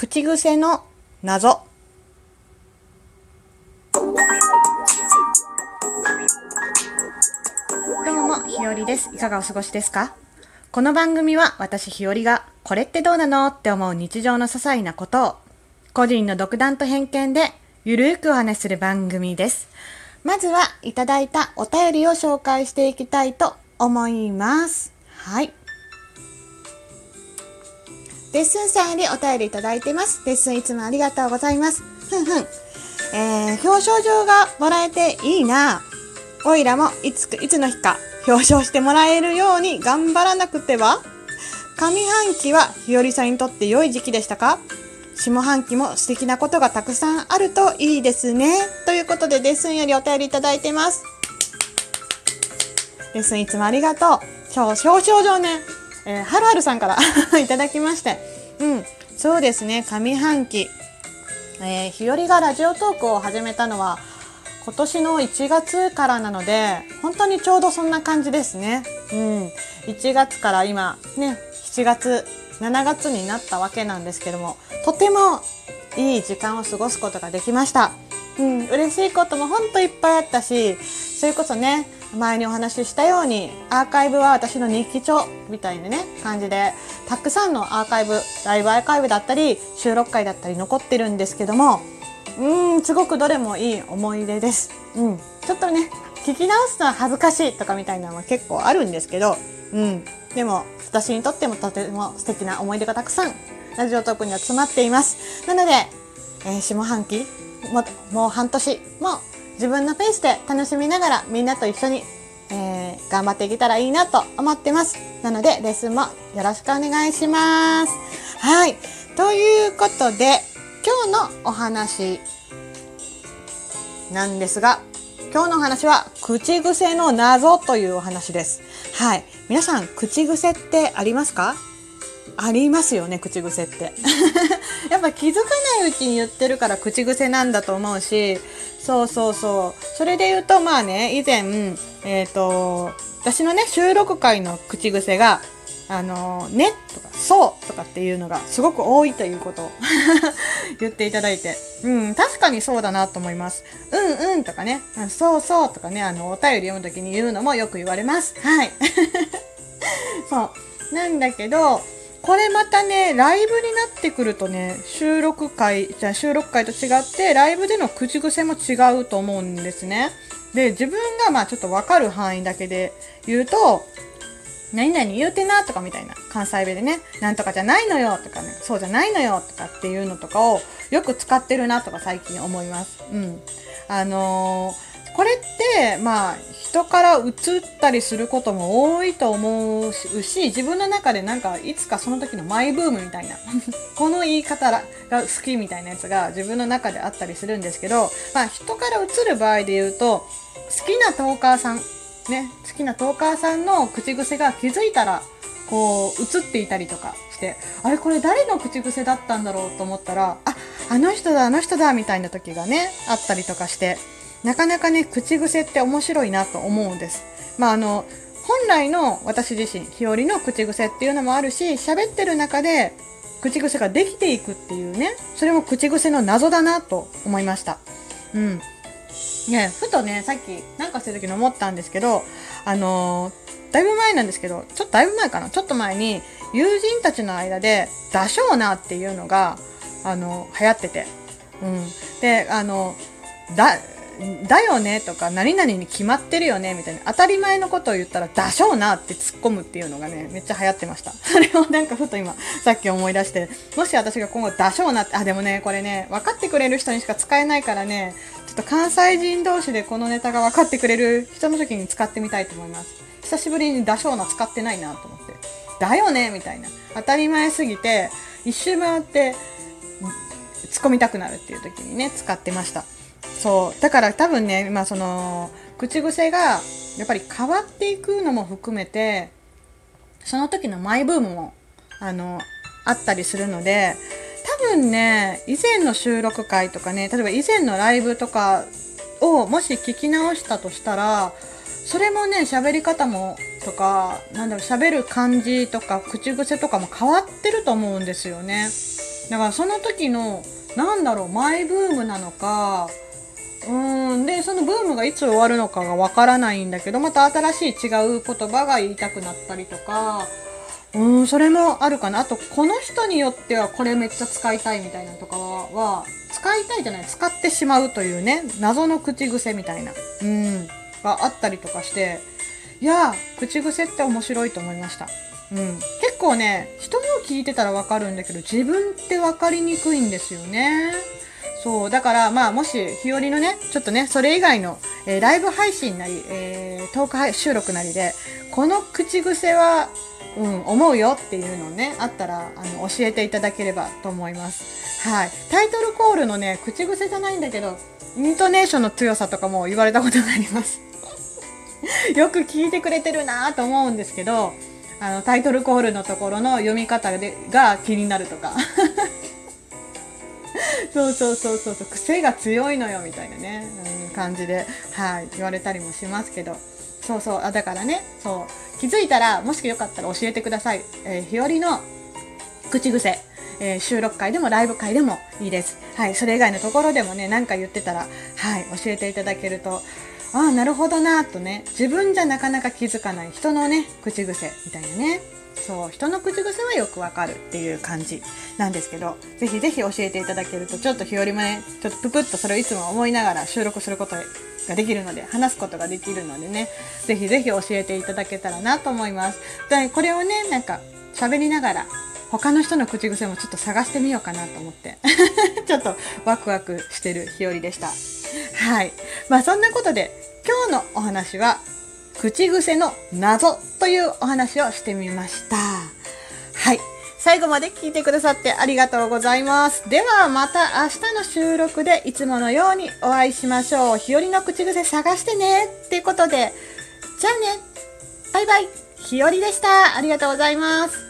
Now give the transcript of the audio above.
口癖の謎。どうもひよりです。いかがお過ごしですか？この番組は私ひよりがこれってどうなのって思う日常の些細なことを個人の独断と偏見でゆるーくお話しする番組です。まずはいただいたお便りを紹介していきたいと思います。はい。レッスンさんよりお便りいただいてます。レッスンいつもありがとうございます。ふんふん。えー、表彰状がもらえていいな。おいらもいついつの日か表彰してもらえるように頑張らなくては上半期は日和さんにとって良い時期でしたか？下半期も素敵なことがたくさんあるといいですね。ということでレッスンよりお便りいただいてます。レッスンいつもありがとう。表彰状ね、えー、はるはるさんから いただきまして、うん、そうですね、上半期、えー、日和がラジオトークを始めたのは、今年の1月からなので、本当にちょうどそんな感じですね。うん。1月から今、ね、7月、7月になったわけなんですけども、とてもいい時間を過ごすことができました。うん、嬉しいことも本当いっぱいあったし、それこそね、前にお話ししたようにアーカイブは私の日記帳みたいなね感じでたくさんのアーカイブライブアーカイブだったり収録回だったり残ってるんですけどもうんすごくどれもいい思い出です。うん、ちょっとね聞き直すのは恥ずかしいとかみたいなのは結構あるんですけど、うん、でも私にとってもとても素敵な思い出がたくさんラジオトークには詰まっています。なので、えー、下半期ももう半年も自分のペースで楽しみながらみんなと一緒に、えー、頑張っていけたらいいなと思ってます。なのでレッスンもよろしくお願いします。はい。ということで今日のお話なんですが今日のお話は口癖の謎というお話です。はい。皆さん口癖ってありますか？ありますよね、口癖って。やっぱ気づかないうちに言ってるから口癖なんだと思うし、そうそうそう。それで言うと、まあね、以前、えっ、ー、と、私のね、収録回の口癖が、あの、ねとか、そうとかっていうのがすごく多いということを 言っていただいて、うん、確かにそうだなと思います。うんうんとかね、そうそうとかね、あの、お便り読むときに言うのもよく言われます。はい。そう。なんだけど、これまたね、ライブになってくるとね、収録回、じゃあ収録回と違って、ライブでの口癖も違うと思うんですね。で、自分がまあちょっとわかる範囲だけで言うと、何々言うてなとかみたいな関西弁でね、なんとかじゃないのよとかね、そうじゃないのよとかっていうのとかをよく使ってるなとか最近思います。うん。あのーこれってまあ人から移ったりすることも多いと思うし自分の中でなんかいつかその時のマイブームみたいな この言い方が好きみたいなやつが自分の中であったりするんですけど、まあ、人から移る場合で言うと好きなトーカーさんね好きなトーカーさんの口癖が気づいたらこう映っていたりとかしてあれこれ誰の口癖だったんだろうと思ったらああの人だあの人だみたいな時がねあったりとかしてなかなかね、口癖って面白いなと思うんです。まあ、あの、本来の私自身、日和の口癖っていうのもあるし、喋ってる中で口癖ができていくっていうね、それも口癖の謎だなと思いました。うん。ね、ふとね、さっきなんかしてる時に思ったんですけど、あのー、だいぶ前なんですけど、ちょっとだいぶ前かな、ちょっと前に友人たちの間で、ダショーナっていうのが、あの、流行ってて。うん。で、あの、だ、だよねとか、何々に決まってるよねみたいな、当たり前のことを言ったら、だしょうなって突っ込むっていうのがね、めっちゃ流行ってました。それをなんかふと今、さっき思い出して、もし私が今後、だしょうなって、あ、でもね、これね、分かってくれる人にしか使えないからね、ちょっと関西人同士でこのネタが分かってくれる人の時に使ってみたいと思います。久しぶりにだしょうな使ってないなと思って。だよねみたいな。当たり前すぎて、一周回って、突っ込みたくなるっていう時にね、使ってました。そうだから多分ね今その口癖がやっぱり変わっていくのも含めてその時のマイブームもあのあったりするので多分ね以前の収録回とかね例えば以前のライブとかをもし聞き直したとしたらそれもね喋り方もとかなんだろう喋る感じとか口癖とかも変わってると思うんですよね。だからその時のなんだろうマイブームなのかうんでそのブームがいつ終わるのかがわからないんだけどまた新しい違う言葉が言いたくなったりとか。うんそれもあるかな。あとこの人によってはこれめっちゃ使いたいみたいなとかは使いたいじゃない。使ってしまうというね謎の口癖みたいな。うんがあったりとかして。いや口癖って面白いと思いました。うん、結構ね人の聞いてたらわかるんだけど自分って分かりにくいんですよね。そうだからまあもし日和のねちょっとねそれ以外の、えー、ライブ配信なり、えー、トーク収録なりでこの口癖は、うん、思うよっていうのねあったらあの教えていただければと思います。はい、タイトルコールのね口癖じゃないんだけどイントネーションの強さとかも言われたことがあります。よく聞いてくれてるなと思うんですけどあのタイトルコールのところの読み方でが気になるとかそうそうそうそうそう癖が強いのよみたいなね、うん、感じで、はい、言われたりもしますけどそうそうあだからねそう気づいたらもしよかったら教えてください、えー、日和の口癖えー、収録会でもライブ会でもいいです。はい、それ以外のところでもね、何か言ってたら、はい、教えていただけると、ああ、なるほどなとね、自分じゃなかなか気づかない人のね、口癖みたいなね。そう人の口癖はよくわかるっていう感じなんですけどぜひぜひ教えていただけるとちょっと日和もねちょっとププッとそれをいつも思いながら収録することができるので話すことができるのでねぜひぜひ教えていただけたらなと思います。でこれをねなんか喋りながら他の人の口癖もちょっと探してみようかなと思って ちょっとワクワクしてる日和でした。はい。まあそんなことで今日のお話は口癖の謎というお話をしてみました。はい。最後まで聞いてくださってありがとうございます。ではまた明日の収録でいつものようにお会いしましょう。日和の口癖探してね。っていうことで、じゃあね。バイバイ。日和でした。ありがとうございます。